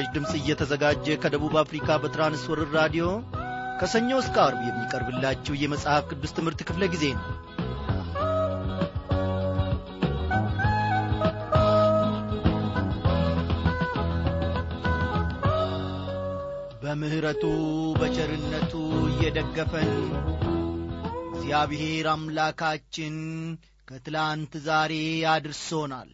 ይህ ምስራች ድምፅ እየተዘጋጀ ከደቡብ አፍሪካ በትራንስወርር ራዲዮ ከሰኞ እስከ አርብ የሚቀርብላችሁ የመጽሐፍ ቅዱስ ትምህርት ክፍለ ጊዜ ነው። በምሕረቱ በቸርነቱ እየደገፈን እግዚአብሔር አምላካችን ከትላንት ዛሬ አድርሶናል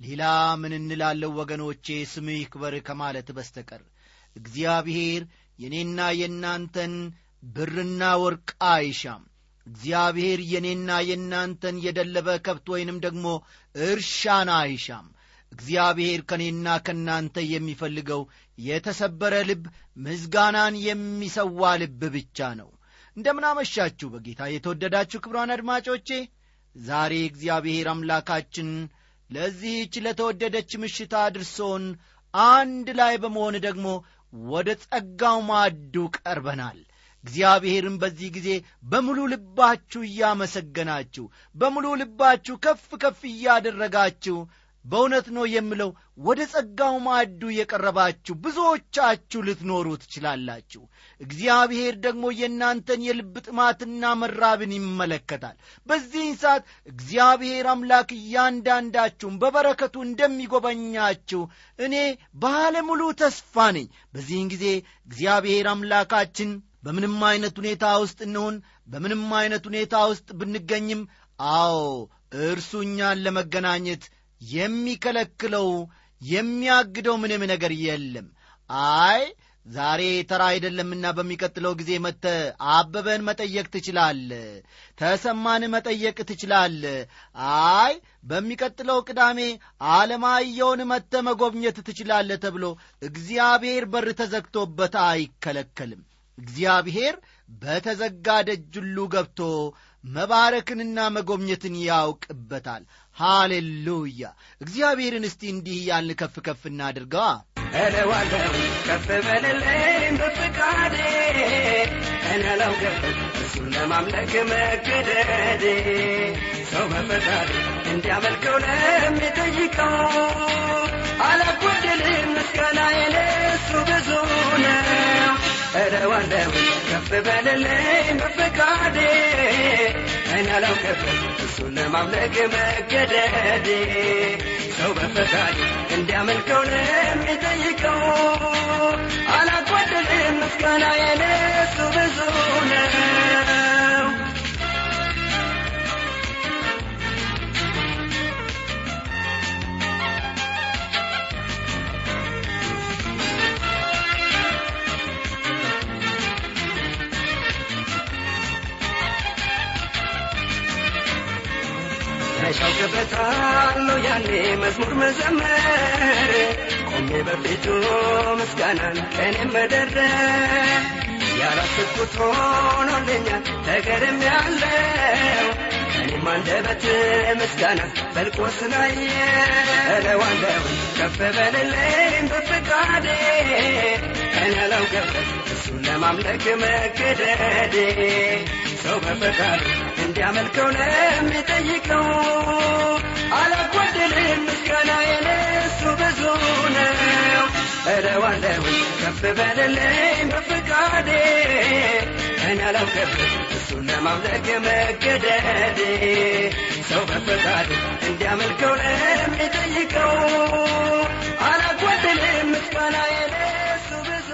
ሌላ ምን እንላለው ወገኖቼ? ስምህ ይክበር ከማለት በስተቀር እግዚአብሔር የእኔና የእናንተን ብርና ወርቅ አይሻም። እግዚአብሔር የእኔና የእናንተን የደለበ ከብት ወይንም ደግሞ እርሻን አይሻም። እግዚአብሔር ከእኔና ከእናንተ የሚፈልገው የተሰበረ ልብ ምዝጋናን የሚሰዋ ልብ ብቻ ነው። እንደምናመሻችሁ በጌታ የተወደዳችሁ ክብሯን አድማጮቼ። ዛሬ እግዚአብሔር አምላካችን ለዚህች ለተወደደች ምሽት አድርሶን አንድ ላይ በመሆን ደግሞ ወደ ጸጋው ማዱ ቀርበናል። እግዚአብሔርም በዚህ ጊዜ በሙሉ ልባችሁ እያመሰገናችሁ በሙሉ ልባችሁ ከፍ ከፍ እያደረጋችሁ በእውነት ነው የምለው ወደ ጸጋው ማዕዱ የቀረባችሁ ብዙዎቻችሁ ልትኖሩ ትችላላችሁ። እግዚአብሔር ደግሞ የእናንተን የልብ ጥማትና መራብን ይመለከታል። በዚህን ሰዓት እግዚአብሔር አምላክ እያንዳንዳችሁም በበረከቱ እንደሚጎበኛችሁ እኔ ባለሙሉ ተስፋ ነኝ። በዚህን ጊዜ እግዚአብሔር አምላካችን በምንም አይነት ሁኔታ ውስጥ እንሆን በምንም አይነት ሁኔታ ውስጥ ብንገኝም አዎ እርሱ እኛን ለመገናኘት የሚከለክለው የሚያግደው ምንም ነገር የለም። አይ ዛሬ ተራ አይደለምና በሚቀጥለው ጊዜ መተ አበበን መጠየቅ ትችላለ ተሰማን መጠየቅ ትችላለ አይ በሚቀጥለው ቅዳሜ አለማየውን መተ መጎብኘት ትችላለ ተብሎ እግዚአብሔር በር ተዘግቶበት አይከለከልም። እግዚአብሔር በተዘጋ ደጅ ሁሉ ገብቶ መባረክንና መጎብኘትን ያውቅበታል ሃሌሉያ። እግዚአብሔርን እስቲ እንዲህ እያልን ከፍ ከፍ እናድርገዋ እለዋለሁ ከፍ በልልኝ በፍቃዴ። እኔ አላውቅም እሱን ለማምለክ መገደዴ። ሰው በፈቃድ እንዲያመልከው ለሚጠይቀው አላጎድልም ምስጋናዬን እሱ ብዙ ነው። እለዋለሁ ከፍ በልልኝ በፍቃዴ እኔ አላውቅም እሱን ለማምለክ መገደዴ ሰው በፈቃድ እንዲያመልከው ለሚጠይቀው አላጓደልም ምስጋና የነሱ ብዙ ነው ተሻውቅበታለሁ ያኔ መዝሙር መዘመር ቆሜ በፊቱ ምስጋናን ቀኔም መደረብ። ያላሰብኩት ሆኖልኛል ተገርም ያለው ከኔም አንደበት ምስጋና በልቆ ስላየ። እለዋለሁ ከፍ በልልኝ በፍቃዴ እኔ አላውቅበት እሱን ለማምለክ መገደዴ ሰው በፈቃዱ እንዲያመልከው ለሚጠይቀው አላጓደልም ምስጋና የነሱ ብዙ ነው። እለዋለሁ ከፍ በልልኝ በፍቃዴ። እኔ አላውቅበት እሱን ለማምለክ መገደዴ። ሰው በፈቃዱ እንዲያመልከው ለሚጠይቀው አላጓደልም ምስጋና የነሱ ብዙ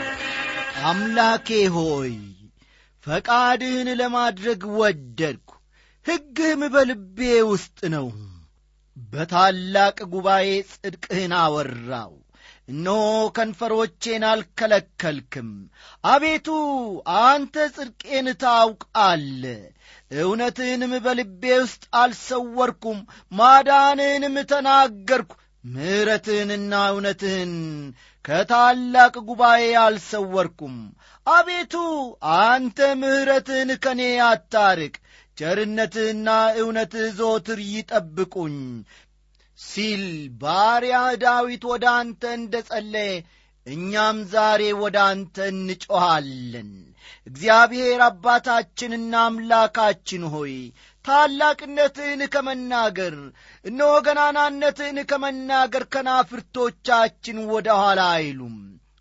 ነው። አምላኬ ሆይ ፈቃድህን ለማድረግ ወደድኩ። ሕግህም በልቤ ውስጥ ነው። በታላቅ ጉባኤ ጽድቅህን አወራው እነሆ ከንፈሮቼን አልከለከልክም። አቤቱ አንተ ጽድቄን ታውቃለ እውነትህንም በልቤ ውስጥ አልሰወርኩም። ማዳንህንም ተናገርኩ ምሕረትህንና እውነትህን ከታላቅ ጉባኤ አልሰወርኩም። አቤቱ አንተ ምሕረትህን ከኔ አታርቅ ቸርነትህና እውነትህ ዞትር ይጠብቁኝ ሲል ባሪያ ዳዊት ወደ አንተ እንደ ጸለየ እኛም ዛሬ ወደ አንተ እንጮኻለን። እግዚአብሔር አባታችንና አምላካችን ሆይ ታላቅነትህን ከመናገር እነሆ ገናናነትህን ከመናገር ከናፍርቶቻችን ወደ ኋላ አይሉም።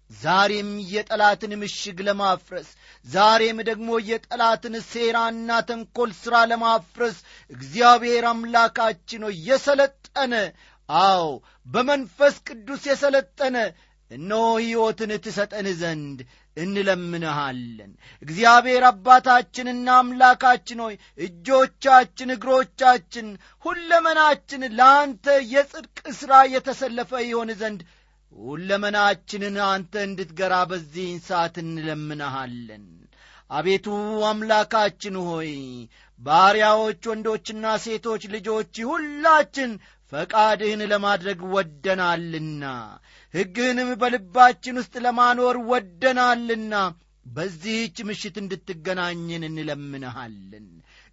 ዛሬም የጠላትን ምሽግ ለማፍረስ ዛሬም ደግሞ የጠላትን ሴራና ተንኰል ሥራ ለማፍረስ እግዚአብሔር አምላካችን ሆይ የሰለጠነ አዎ በመንፈስ ቅዱስ የሰለጠነ እነሆ ሕይወትን ትሰጠን ዘንድ እንለምንሃለን። እግዚአብሔር አባታችንና አምላካችን ሆይ እጆቻችን እግሮቻችን ሁለመናችን ለአንተ የጽድቅ ሥራ የተሰለፈ ይሆን ዘንድ ሁለመናችንን አንተ እንድትገራ በዚህን ሰዓት እንለምንሃለን። አቤቱ አምላካችን ሆይ ባሪያዎች ወንዶችና ሴቶች ልጆች ሁላችን ፈቃድህን ለማድረግ ወደናልና ሕግህንም በልባችን ውስጥ ለማኖር ወደናልና በዚህች ምሽት እንድትገናኝን እንለምንሃለን።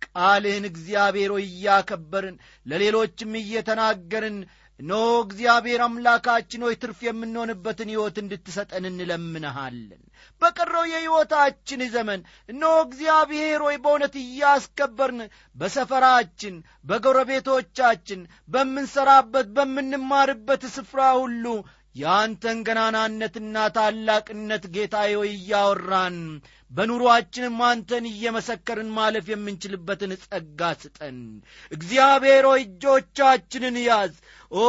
ቃልህን እግዚአብሔር እያከበርን ለሌሎችም እየተናገርን እኖ እግዚአብሔር አምላካችን ሆይ ትርፍ የምንሆንበትን ሕይወት እንድትሰጠን እንለምንሃለን። በቀረው የሕይወታችን ዘመን እኖ እግዚአብሔር ሆይ በእውነት እያስከበርን በሰፈራችን በጎረቤቶቻችን በምንሠራበት በምንማርበት ስፍራ ሁሉ የአንተን ገናናነትና ታላቅነት ጌታዬ እያወራን በኑሮአችንም አንተን እየመሰከርን ማለፍ የምንችልበትን ጸጋ ስጠን። እግዚአብሔር ሆይ እጆቻችንን ያዝ። ኦ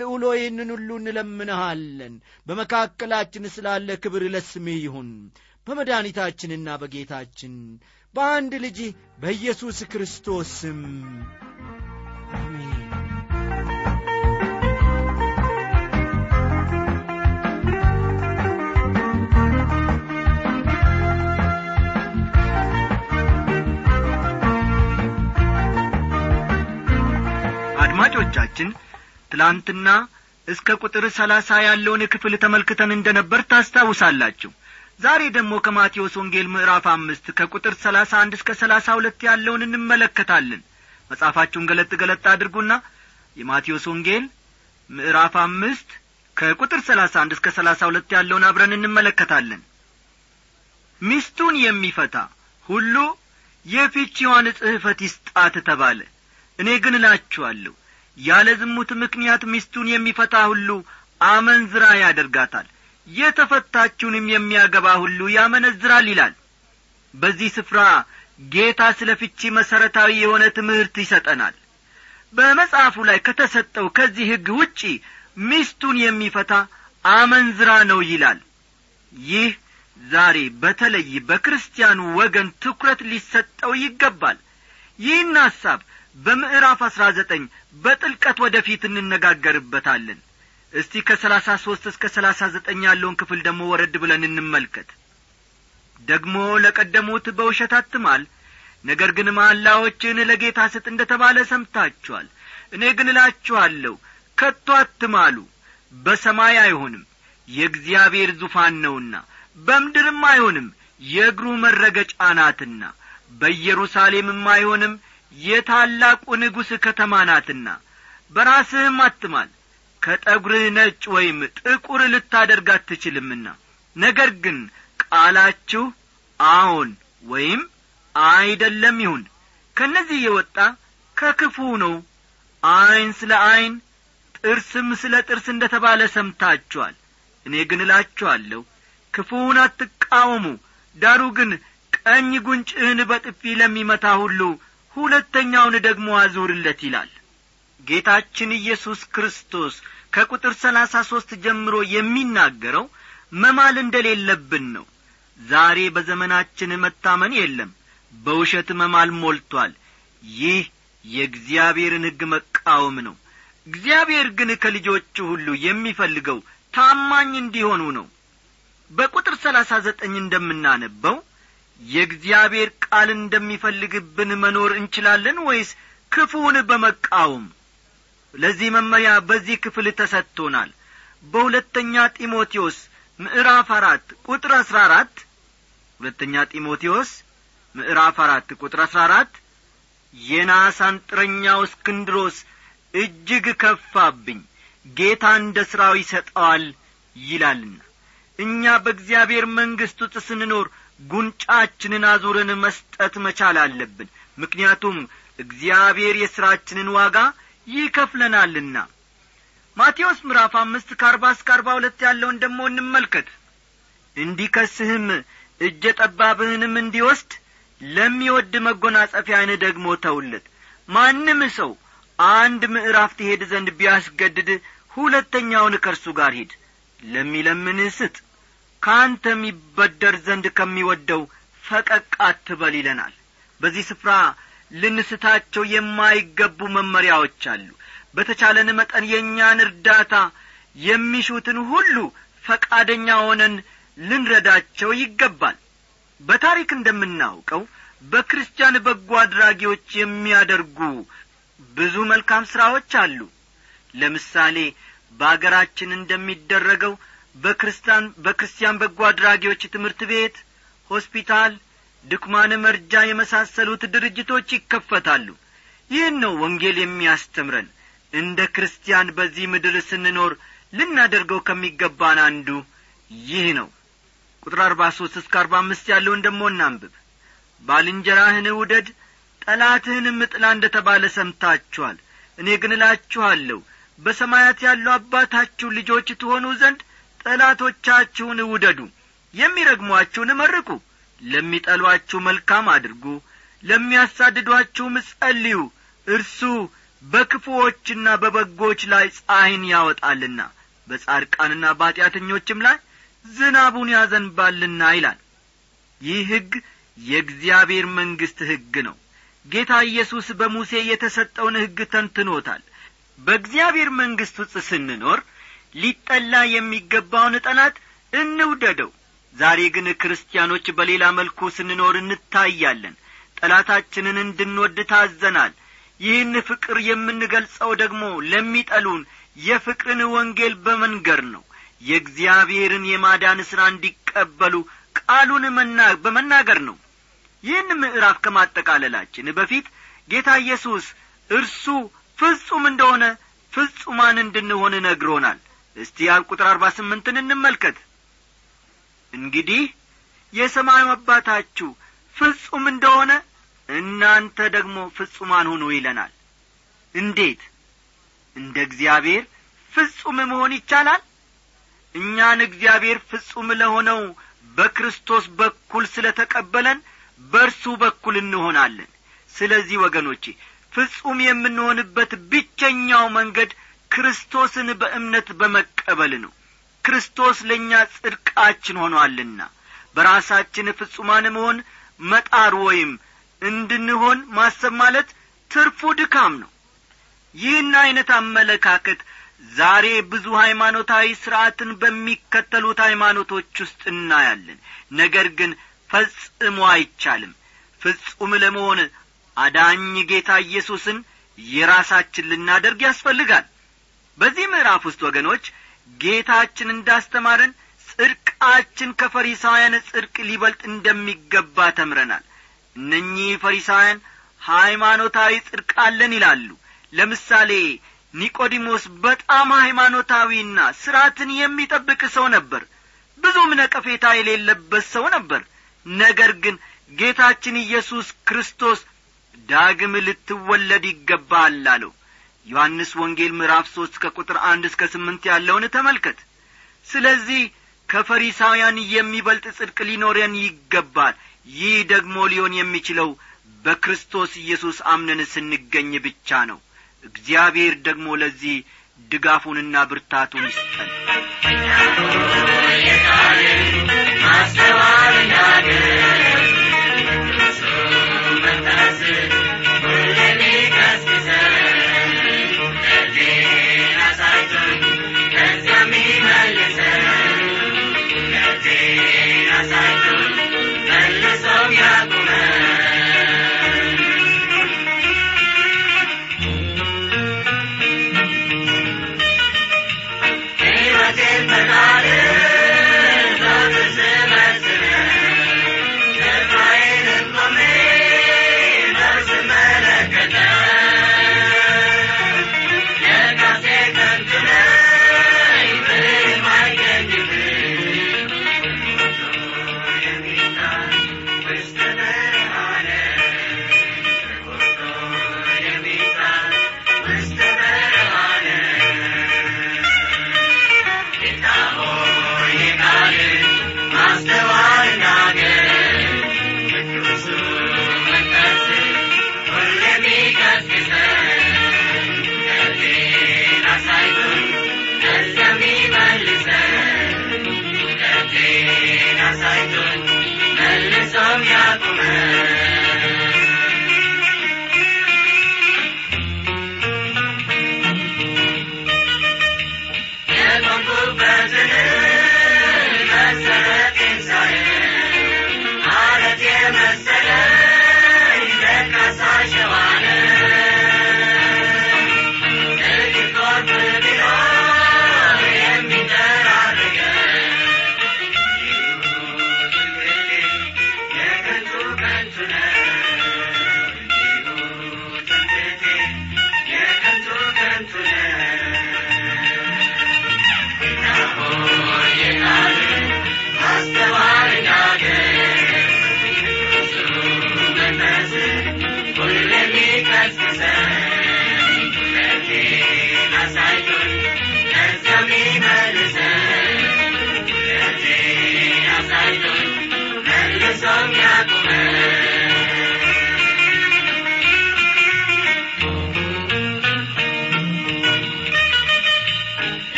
ልዑሎ ይህንን ሁሉ እንለምንሃለን። በመካከላችን ስላለ ክብር ለስሜ ይሁን። በመድኃኒታችንና በጌታችን በአንድ ልጅ በኢየሱስ ክርስቶስ ስም አድማጮቻችን ትላንትና እስከ ቁጥር ሰላሳ ያለውን ክፍል ተመልክተን እንደ ነበር ታስታውሳላችሁ። ዛሬ ደግሞ ከማቴዎስ ወንጌል ምዕራፍ አምስት ከቁጥር ሰላሳ አንድ እስከ ሰላሳ ሁለት ያለውን እንመለከታለን። መጻፋችሁን ገለጥ ገለጥ አድርጉና የማቴዎስ ወንጌል ምዕራፍ አምስት ከቁጥር ሰላሳ አንድ እስከ ሰላሳ ሁለት ያለውን አብረን እንመለከታለን። ሚስቱን የሚፈታ ሁሉ የፍቺዋን ጽሕፈት ይስጣት ተባለ። እኔ ግን እላችኋለሁ ያለ ዝሙት ምክንያት ሚስቱን የሚፈታ ሁሉ አመንዝራ ያደርጋታል። የተፈታችውንም የሚያገባ ሁሉ ያመነዝራል ይላል። በዚህ ስፍራ ጌታ ስለ ፍቺ መሠረታዊ የሆነ ትምህርት ይሰጠናል። በመጽሐፉ ላይ ከተሰጠው ከዚህ ሕግ ውጪ ሚስቱን የሚፈታ አመንዝራ ነው ይላል። ይህ ዛሬ በተለይ በክርስቲያኑ ወገን ትኩረት ሊሰጠው ይገባል። ይህን ሐሳብ በምዕራፍ አሥራ ዘጠኝ በጥልቀት ወደፊት እንነጋገርበታለን። እስቲ ከሰላሳ ሦስት እስከ ሰላሳ ዘጠኝ ያለውን ክፍል ደግሞ ወረድ ብለን እንመልከት። ደግሞ ለቀደሙት በውሸት አትማል ነገር ግን መሐላዎችን ለጌታ ስጥ እንደ ተባለ ሰምታችኋል። እኔ ግን እላችኋለሁ ከቶ አትማሉ በሰማይ አይሆንም የእግዚአብሔር ዙፋን ነውና በምድርም አይሆንም የእግሩ መረገጫ ናትና በኢየሩሳሌምም አይሆንም የታላቁ ንጉሥ ከተማ ናትና በራስህም አትማል። ከጠጒርህ ነጭ ወይም ጥቁር ልታደርግ አትችልምና ነገር ግን ቃላችሁ አዎን ወይም አይደለም ይሁን። ከእነዚህ የወጣ ከክፉ ነው። ዐይን ስለ ዐይን ጥርስም ስለ ጥርስ እንደ ተባለ ሰምታችኋል። እኔ ግን እላችኋለሁ ክፉውን አትቃወሙ። ዳሩ ግን ቀኝ ጉንጭህን በጥፊ ለሚመታ ሁሉ ሁለተኛውን ደግሞ አዙርለት ይላል። ጌታችን ኢየሱስ ክርስቶስ ከቁጥር ሰላሳ ሦስት ጀምሮ የሚናገረው መማል እንደሌለብን ነው። ዛሬ በዘመናችን መታመን የለም በውሸት መማል ሞልቶአል ይህ የእግዚአብሔርን ሕግ መቃወም ነው። እግዚአብሔር ግን ከልጆቹ ሁሉ የሚፈልገው ታማኝ እንዲሆኑ ነው። በቁጥር ሰላሳ ዘጠኝ እንደምናነበው የእግዚአብሔር ቃል እንደሚፈልግብን መኖር እንችላለን ወይስ ክፉውን በመቃወም? ለዚህ መመሪያ በዚህ ክፍል ተሰጥቶናል። በሁለተኛ ጢሞቴዎስ ምዕራፍ አራት ቁጥር አሥራ አራት ሁለተኛ ጢሞቴዎስ ምዕራፍ አራት ቁጥር አሥራ አራት የናስ አንጥረኛው እስክንድሮስ እጅግ ከፋብኝ ጌታ እንደ ሥራው ይሰጠዋል ይላልና። እኛ በእግዚአብሔር መንግሥት ውስጥ ስንኖር ጉንጫችንን አዙረን መስጠት መቻል አለብን። ምክንያቱም እግዚአብሔር የሥራችንን ዋጋ ይከፍለናልና። ማቴዎስ ምዕራፍ አምስት ከአርባ እስከ አርባ ሁለት ያለውን ደሞ እንመልከት። እንዲከስህም እጀ ጠባብህንም እንዲወስድ ለሚወድ መጐናጸፊያን ደግሞ ተውለት። ማንም ሰው አንድ ምዕራፍ ትሄድ ዘንድ ቢያስገድድ ሁለተኛውን ከእርሱ ጋር ሂድ። ለሚለምንህ ስጥ ከአንተም ይበደር ዘንድ ከሚወደው ፈቀቅ አትበል ይለናል። በዚህ ስፍራ ልንስታቸው የማይገቡ መመሪያዎች አሉ። በተቻለን መጠን የእኛን እርዳታ የሚሹትን ሁሉ ፈቃደኛ ሆነን ልንረዳቸው ይገባል። በታሪክ እንደምናውቀው በክርስቲያን በጎ አድራጊዎች የሚያደርጉ ብዙ መልካም ሥራዎች አሉ። ለምሳሌ በአገራችን እንደሚደረገው በክርስቲያን በክርስቲያን በጎ አድራጊዎች ትምህርት ቤት ሆስፒታል ድክማን መርጃ የመሳሰሉት ድርጅቶች ይከፈታሉ። ይህን ነው ወንጌል የሚያስተምረን። እንደ ክርስቲያን በዚህ ምድር ስንኖር ልናደርገው ከሚገባን አንዱ ይህ ነው። ቁጥር አርባ ሦስት እስከ አርባ አምስት ያለውን ደሞ እናንብብ። ባልንጀራህን ውደድ ጠላትህንም ጥላ እንደ ተባለ ሰምታችኋል። እኔ ግን እላችኋለሁ በሰማያት ያለው አባታችሁ ልጆች ትሆኑ ዘንድ ጠላቶቻችሁን ውደዱ የሚረግሟችሁን መርቁ ለሚጠሏችሁ መልካም አድርጉ ለሚያሳድዷችሁም ጸልዩ። እርሱ በክፉዎችና በበጎች ላይ ፀሐይን ያወጣልና በጻድቃንና በኀጢአተኞችም ላይ ዝናቡን ያዘንባልና ይላል። ይህ ሕግ የእግዚአብሔር መንግሥት ሕግ ነው። ጌታ ኢየሱስ በሙሴ የተሰጠውን ሕግ ተንትኖታል። በእግዚአብሔር መንግሥት ውስጥ ስንኖር ሊጠላ የሚገባውን ጠላት እንውደደው። ዛሬ ግን ክርስቲያኖች በሌላ መልኩ ስንኖር እንታያለን። ጠላታችንን እንድንወድ ታዘናል። ይህን ፍቅር የምንገልጸው ደግሞ ለሚጠሉን የፍቅርን ወንጌል በመንገር ነው። የእግዚአብሔርን የማዳን ሥራ እንዲቀበሉ ቃሉን በመናገር ነው። ይህን ምዕራፍ ከማጠቃለላችን በፊት ጌታ ኢየሱስ እርሱ ፍጹም እንደሆነ ፍጹማን እንድንሆን ነግሮናል እስቲ ያብ ቁጥር አርባ ስምንትን እንመልከት። እንግዲህ የሰማዩ አባታችሁ ፍጹም እንደሆነ እናንተ ደግሞ ፍጹማን ሁኑ ይለናል። እንዴት? እንደ እግዚአብሔር ፍጹም መሆን ይቻላል? እኛን እግዚአብሔር ፍጹም ለሆነው በክርስቶስ በኩል ስለ ተቀበለን በእርሱ በኩል እንሆናለን። ስለዚህ ወገኖቼ ፍጹም የምንሆንበት ብቸኛው መንገድ ክርስቶስን በእምነት በመቀበል ነው። ክርስቶስ ለእኛ ጽድቃችን ሆኗልና በራሳችን ፍጹማን መሆን መጣር ወይም እንድንሆን ማሰብ ማለት ትርፉ ድካም ነው። ይህን ዐይነት አመለካከት ዛሬ ብዙ ሃይማኖታዊ ሥርዓትን በሚከተሉት ሃይማኖቶች ውስጥ እናያለን። ነገር ግን ፈጽሞ አይቻልም። ፍጹም ለመሆን አዳኝ ጌታ ኢየሱስን የራሳችን ልናደርግ ያስፈልጋል በዚህ ምዕራፍ ውስጥ ወገኖች ጌታችን እንዳስተማረን ጽድቃችን ከፈሪሳውያን ጽድቅ ሊበልጥ እንደሚገባ ተምረናል። እነኚህ ፈሪሳውያን ሃይማኖታዊ ጽድቅ አለን ይላሉ። ለምሳሌ ኒቆዲሞስ በጣም ሃይማኖታዊና ሥርዓትን የሚጠብቅ ሰው ነበር። ብዙም ነቀፌታ የሌለበት ሰው ነበር። ነገር ግን ጌታችን ኢየሱስ ክርስቶስ ዳግም ልትወለድ ይገባል አለው ዮሐንስ ወንጌል ምዕራፍ ሦስት ከቁጥር አንድ እስከ ስምንት ያለውን ተመልከት። ስለዚህ ከፈሪሳውያን የሚበልጥ ጽድቅ ሊኖረን ይገባል። ይህ ደግሞ ሊሆን የሚችለው በክርስቶስ ኢየሱስ አምነን ስንገኝ ብቻ ነው። እግዚአብሔር ደግሞ ለዚህ ድጋፉንና ብርታቱን ይስጠን ሕይወቴን ፈቃድ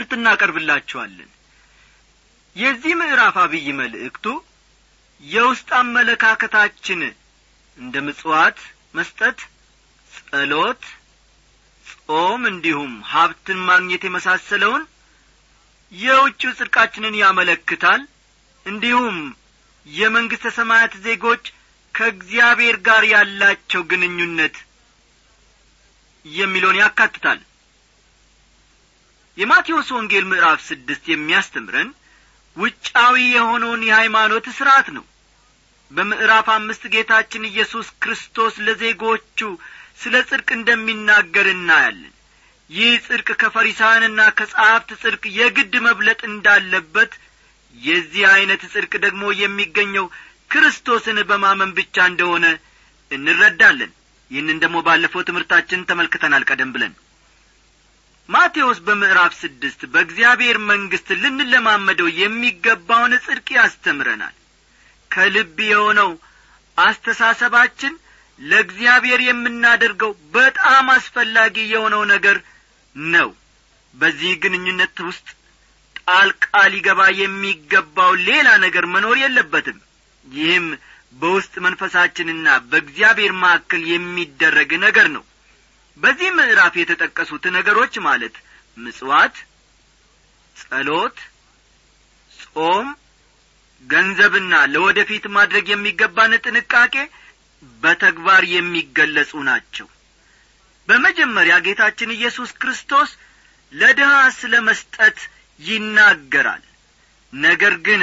ትምህርት እናቀርብላችኋለን። የዚህ ምዕራፍ አብይ መልእክቱ የውስጥ አመለካከታችን እንደ ምጽዋት መስጠት ጸሎት ጾም እንዲሁም ሀብትን ማግኘት የመሳሰለውን የውጭው ጽድቃችንን ያመለክታል። እንዲሁም የመንግሥተ ሰማያት ዜጎች ከእግዚአብሔር ጋር ያላቸው ግንኙነት የሚለውን ያካትታል የማቴዎስ ወንጌል ምዕራፍ ስድስት የሚያስተምረን ውጫዊ የሆነውን የሃይማኖት ሥርዓት ነው። በምዕራፍ አምስት ጌታችን ኢየሱስ ክርስቶስ ለዜጎቹ ስለ ጽድቅ እንደሚናገር እናያለን። ይህ ጽድቅ ከፈሪሳውያንና ከጸሐፍት ጽድቅ የግድ መብለጥ እንዳለበት የዚህ ዐይነት ጽድቅ ደግሞ የሚገኘው ክርስቶስን በማመን ብቻ እንደሆነ እንረዳለን። ይህንን ደግሞ ባለፈው ትምህርታችን ተመልክተናል። ቀደም ብለን ማቴዎስ በምዕራፍ ስድስት በእግዚአብሔር መንግሥት ልንለማመደው የሚገባውን ጽድቅ ያስተምረናል። ከልብ የሆነው አስተሳሰባችን ለእግዚአብሔር የምናደርገው በጣም አስፈላጊ የሆነው ነገር ነው። በዚህ ግንኙነት ውስጥ ጣልቃ ሊገባ የሚገባው ሌላ ነገር መኖር የለበትም። ይህም በውስጥ መንፈሳችንና በእግዚአብሔር መካከል የሚደረግ ነገር ነው በዚህ ምዕራፍ የተጠቀሱት ነገሮች ማለት ምጽዋት ጸሎት ጾም ገንዘብና ለወደፊት ማድረግ የሚገባን ጥንቃቄ በተግባር የሚገለጹ ናቸው። በመጀመሪያ ጌታችን ኢየሱስ ክርስቶስ ለድሃ ስለ መስጠት ይናገራል። ነገር ግን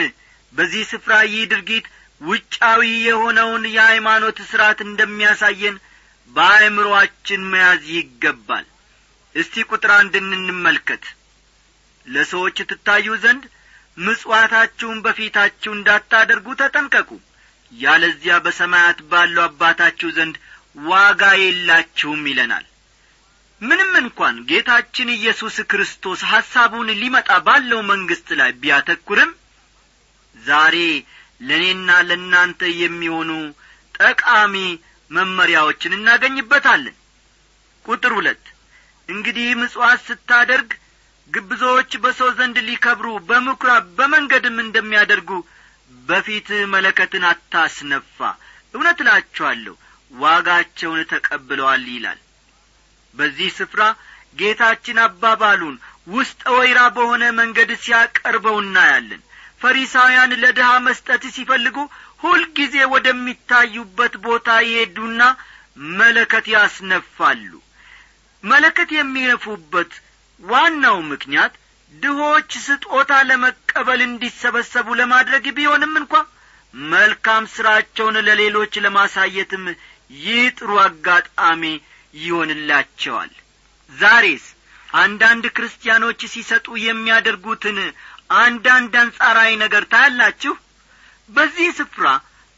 በዚህ ስፍራ ይህ ድርጊት ውጫዊ የሆነውን የሃይማኖት ሥርዓት እንደሚያሳየን በአእምሮአችን መያዝ ይገባል። እስቲ ቁጥር አንድ እንመልከት። ለሰዎች ትታዩ ዘንድ ምጽዋታችሁን በፊታችሁ እንዳታደርጉ ተጠንቀቁ። ያለዚያ በሰማያት ባለው አባታችሁ ዘንድ ዋጋ የላችሁም ይለናል። ምንም እንኳን ጌታችን ኢየሱስ ክርስቶስ ሐሳቡን ሊመጣ ባለው መንግሥት ላይ ቢያተኩርም ዛሬ ለእኔና ለእናንተ የሚሆኑ ጠቃሚ መመሪያዎችን እናገኝበታለን። ቁጥር ሁለት እንግዲህ ምጽዋት ስታደርግ ግብዞች በሰው ዘንድ ሊከብሩ በምኵራብ በመንገድም እንደሚያደርጉ በፊት መለከትን አታስነፋ። እውነት እላችኋለሁ ዋጋቸውን ተቀብለዋል ይላል። በዚህ ስፍራ ጌታችን አባባሉን ውስጠ ወይራ በሆነ መንገድ ሲያቀርበው እናያለን። ፈሪሳውያን ለድሃ መስጠት ሲፈልጉ ሁልጊዜ ወደሚታዩበት ቦታ ይሄዱና መለከት ያስነፋሉ። መለከት የሚነፉበት ዋናው ምክንያት ድሆች ስጦታ ለመቀበል እንዲሰበሰቡ ለማድረግ ቢሆንም እንኳ መልካም ሥራቸውን ለሌሎች ለማሳየትም ይህ ጥሩ አጋጣሚ ይሆንላቸዋል። ዛሬስ አንዳንድ ክርስቲያኖች ሲሰጡ የሚያደርጉትን አንዳንድ አንጻራዊ ነገር ታያላችሁ በዚህ ስፍራ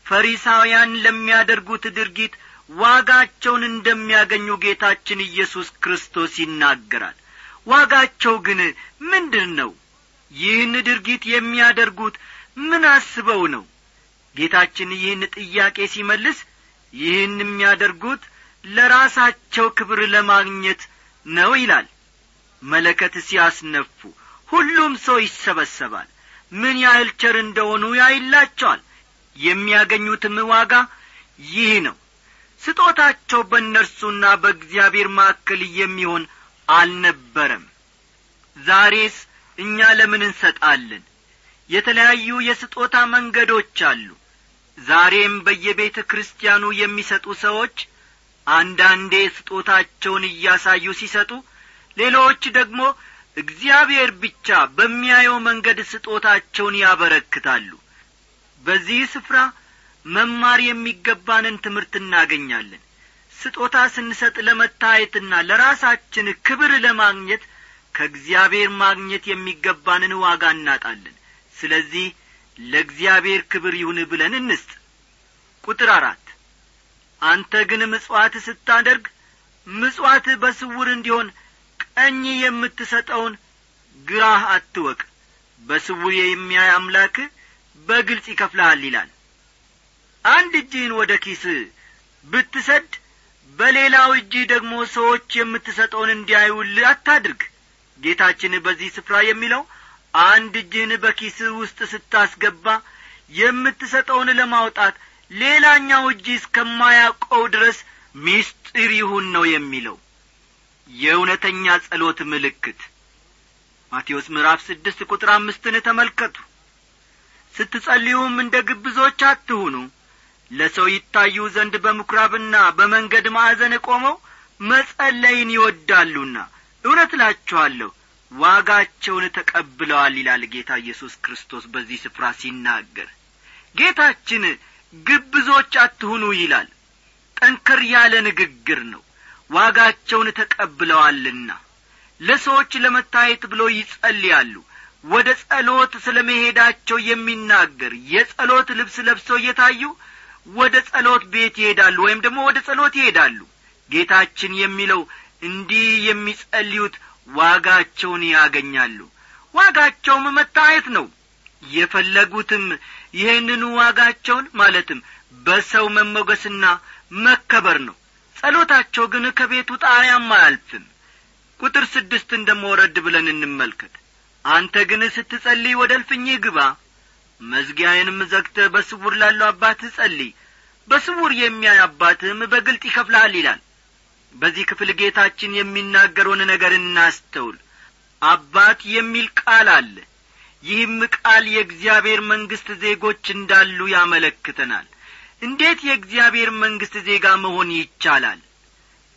ፈሪሳውያን ለሚያደርጉት ድርጊት ዋጋቸውን እንደሚያገኙ ጌታችን ኢየሱስ ክርስቶስ ይናገራል። ዋጋቸው ግን ምንድን ነው? ይህን ድርጊት የሚያደርጉት ምን አስበው ነው? ጌታችን ይህን ጥያቄ ሲመልስ ይህን የሚያደርጉት ለራሳቸው ክብር ለማግኘት ነው ይላል። መለከት ሲያስነፉ ሁሉም ሰው ይሰበሰባል ምን ያህል ቸር እንደሆኑ ያይላቸዋል። የሚያገኙትም ዋጋ ይህ ነው። ስጦታቸው በእነርሱና በእግዚአብሔር ማዕከል የሚሆን አልነበረም። ዛሬስ እኛ ለምን እንሰጣለን? የተለያዩ የስጦታ መንገዶች አሉ። ዛሬም በየቤተ ክርስቲያኑ የሚሰጡ ሰዎች አንዳንዴ ስጦታቸውን እያሳዩ ሲሰጡ ሌሎች ደግሞ እግዚአብሔር ብቻ በሚያየው መንገድ ስጦታቸውን ያበረክታሉ። በዚህ ስፍራ መማር የሚገባንን ትምህርት እናገኛለን። ስጦታ ስንሰጥ ለመታየትና ለራሳችን ክብር ለማግኘት ከእግዚአብሔር ማግኘት የሚገባንን ዋጋ እናጣለን። ስለዚህ ለእግዚአብሔር ክብር ይሁን ብለን እንስጥ። ቁጥር አራት አንተ ግን ምጽዋት ስታደርግ ምጽዋት በስውር እንዲሆን ቀኝ የምትሰጠውን ግራህ አትወቅ። በስውር የሚያይ አምላክ በግልጽ ይከፍልሃል ይላል። አንድ እጅህን ወደ ኪስ ብትሰድ በሌላው እጅህ ደግሞ ሰዎች የምትሰጠውን እንዲያዩልህ አታድርግ። ጌታችን በዚህ ስፍራ የሚለው አንድ እጅህን በኪስህ ውስጥ ስታስገባ የምትሰጠውን ለማውጣት ሌላኛው እጅ እስከማያውቀው ድረስ ሚስጢር ይሁን ነው የሚለው የእውነተኛ ጸሎት ምልክት። ማቴዎስ ምዕራፍ ስድስት ቁጥር አምስትን ተመልከቱ። ስትጸልዩም እንደ ግብዞች አትሁኑ። ለሰው ይታዩ ዘንድ በምኵራብና በመንገድ ማዕዘን ቆመው መጸለይን ይወዳሉና። እውነት እላችኋለሁ ዋጋቸውን ተቀብለዋል ይላል ጌታ ኢየሱስ ክርስቶስ በዚህ ስፍራ ሲናገር። ጌታችን ግብዞች አትሁኑ ይላል። ጠንከር ያለ ንግግር ነው ዋጋቸውን ተቀብለዋልና ለሰዎች ለመታየት ብሎ ይጸልያሉ። ወደ ጸሎት ስለ መሄዳቸው የሚናገር የጸሎት ልብስ ለብሰው እየታዩ ወደ ጸሎት ቤት ይሄዳሉ ወይም ደግሞ ወደ ጸሎት ይሄዳሉ። ጌታችን የሚለው እንዲህ የሚጸልዩት ዋጋቸውን ያገኛሉ። ዋጋቸውም መታየት ነው። የፈለጉትም ይህንኑ ዋጋቸውን ማለትም በሰው መሞገስና መከበር ነው ጸሎታቸው ግን ከቤቱ ጣሪያም አያልፍም። ቁጥር ስድስትን ደሞ ብለን እንመልከት። አንተ ግን ስትጸልይ ወደ እልፍኝህ ግባ። መዝጊያዬንም ዘግተህ በስውር ላለው አባትህ ጸልይ። በስውር የሚያይ አባትህም በግልጥ ይከፍልሃል ይላል። በዚህ ክፍል ጌታችን የሚናገረውን ነገር እናስተውል። አባት የሚል ቃል አለ። ይህም ቃል የእግዚአብሔር መንግሥት ዜጎች እንዳሉ ያመለክተናል እንዴት የእግዚአብሔር መንግሥት ዜጋ መሆን ይቻላል?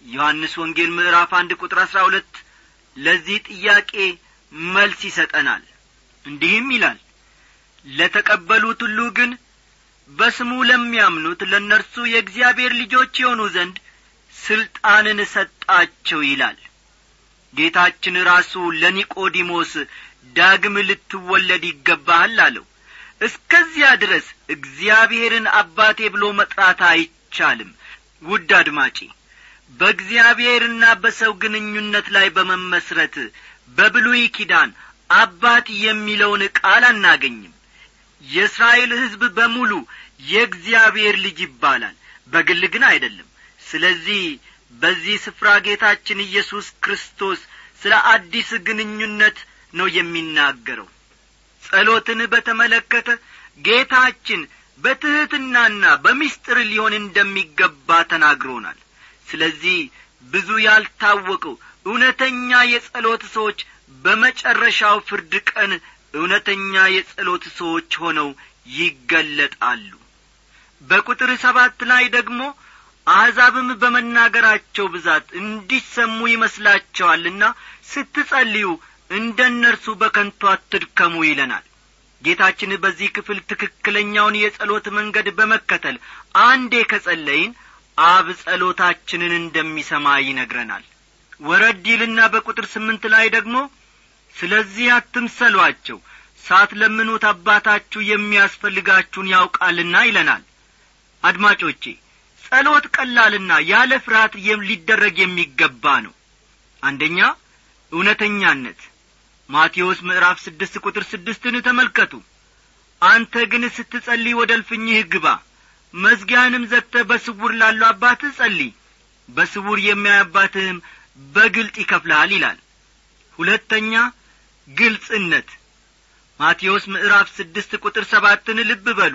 ዮሐንስ ወንጌል ምዕራፍ አንድ ቁጥር አሥራ ሁለት ለዚህ ጥያቄ መልስ ይሰጠናል። እንዲህም ይላል ለተቀበሉት ሁሉ ግን በስሙ ለሚያምኑት ለእነርሱ የእግዚአብሔር ልጆች የሆኑ ዘንድ ስልጣንን ሰጣቸው ይላል። ጌታችን ራሱ ለኒቆዲሞስ ዳግም ልትወለድ ይገባሃል አለው እስከዚያ ድረስ እግዚአብሔርን አባቴ ብሎ መጥራት አይቻልም። ውድ አድማጪ በእግዚአብሔርና በሰው ግንኙነት ላይ በመመስረት በብሉይ ኪዳን አባት የሚለውን ቃል አናገኝም። የእስራኤል ሕዝብ በሙሉ የእግዚአብሔር ልጅ ይባላል በግል ግን አይደለም። ስለዚህ በዚህ ስፍራ ጌታችን ኢየሱስ ክርስቶስ ስለ አዲስ ግንኙነት ነው የሚናገረው ጸሎትን በተመለከተ ጌታችን በትሕትናና በምስጢር ሊሆን እንደሚገባ ተናግሮናል። ስለዚህ ብዙ ያልታወቀው እውነተኛ የጸሎት ሰዎች በመጨረሻው ፍርድ ቀን እውነተኛ የጸሎት ሰዎች ሆነው ይገለጣሉ። በቁጥር ሰባት ላይ ደግሞ አሕዛብም በመናገራቸው ብዛት እንዲሰሙ ይመስላቸዋልና ስትጸልዩ እንደ እነርሱ በከንቱ አትድከሙ ይለናል። ጌታችን በዚህ ክፍል ትክክለኛውን የጸሎት መንገድ በመከተል አንዴ ከጸለይን አብ ጸሎታችንን እንደሚሰማ ይነግረናል። ወረድ ይልና በቁጥር ስምንት ላይ ደግሞ ስለዚህ አትምሰሏቸው ሳትለምኑት አባታችሁ የሚያስፈልጋችሁን ያውቃልና ይለናል። አድማጮቼ ጸሎት ቀላልና ያለ ፍርሃት ሊደረግ የሚገባ ነው። አንደኛ እውነተኛነት ማቴዎስ ምዕራፍ ስድስት ቁጥር ስድስትን ተመልከቱ። አንተ ግን ስትጸልይ ወደ እልፍኝህ ግባ መዝጊያንም ዘግተህ በስውር ላለው አባትህ ጸልይ። በስውር የሚያያባትህም በግልጥ ይከፍልሃል ይላል። ሁለተኛ ግልጽነት። ማቴዎስ ምዕራፍ ስድስት ቁጥር ሰባትን ልብ በሉ።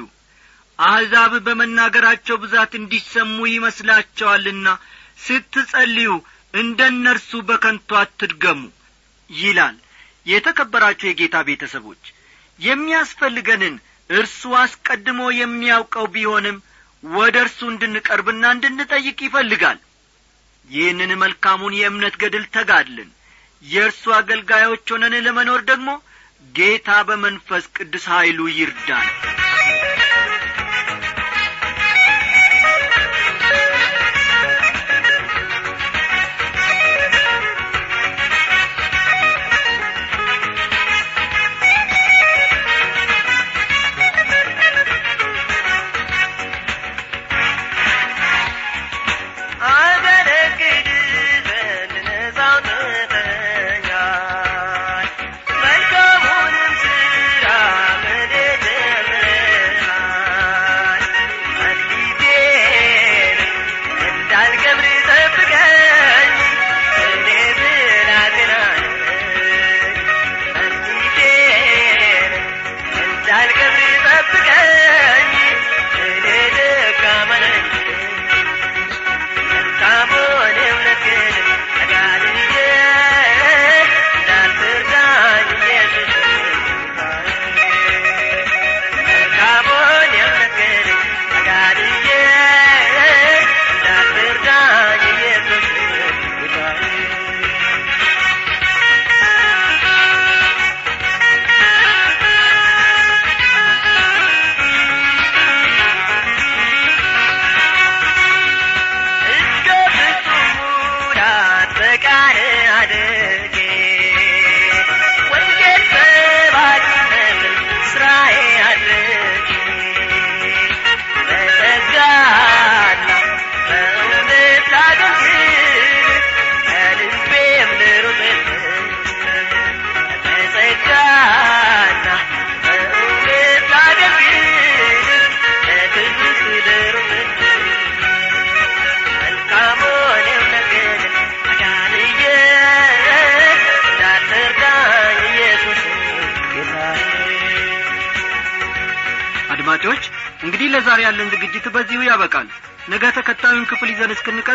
አሕዛብ በመናገራቸው ብዛት እንዲሰሙ ይመስላቸዋልና ስትጸልዩ እንደ እነርሱ በከንቱ አትድገሙ ይላል የተከበራችሁ የጌታ ቤተሰቦች የሚያስፈልገንን እርሱ አስቀድሞ የሚያውቀው ቢሆንም ወደ እርሱ እንድንቀርብና እንድንጠይቅ ይፈልጋል። ይህንን መልካሙን የእምነት ገድል ተጋድልን። የእርሱ አገልጋዮች ሆነን ለመኖር ደግሞ ጌታ በመንፈስ ቅዱስ ኀይሉ ይርዳን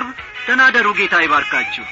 እስክንቀርብ ደናደሩ ጌታ ይባርካችሁ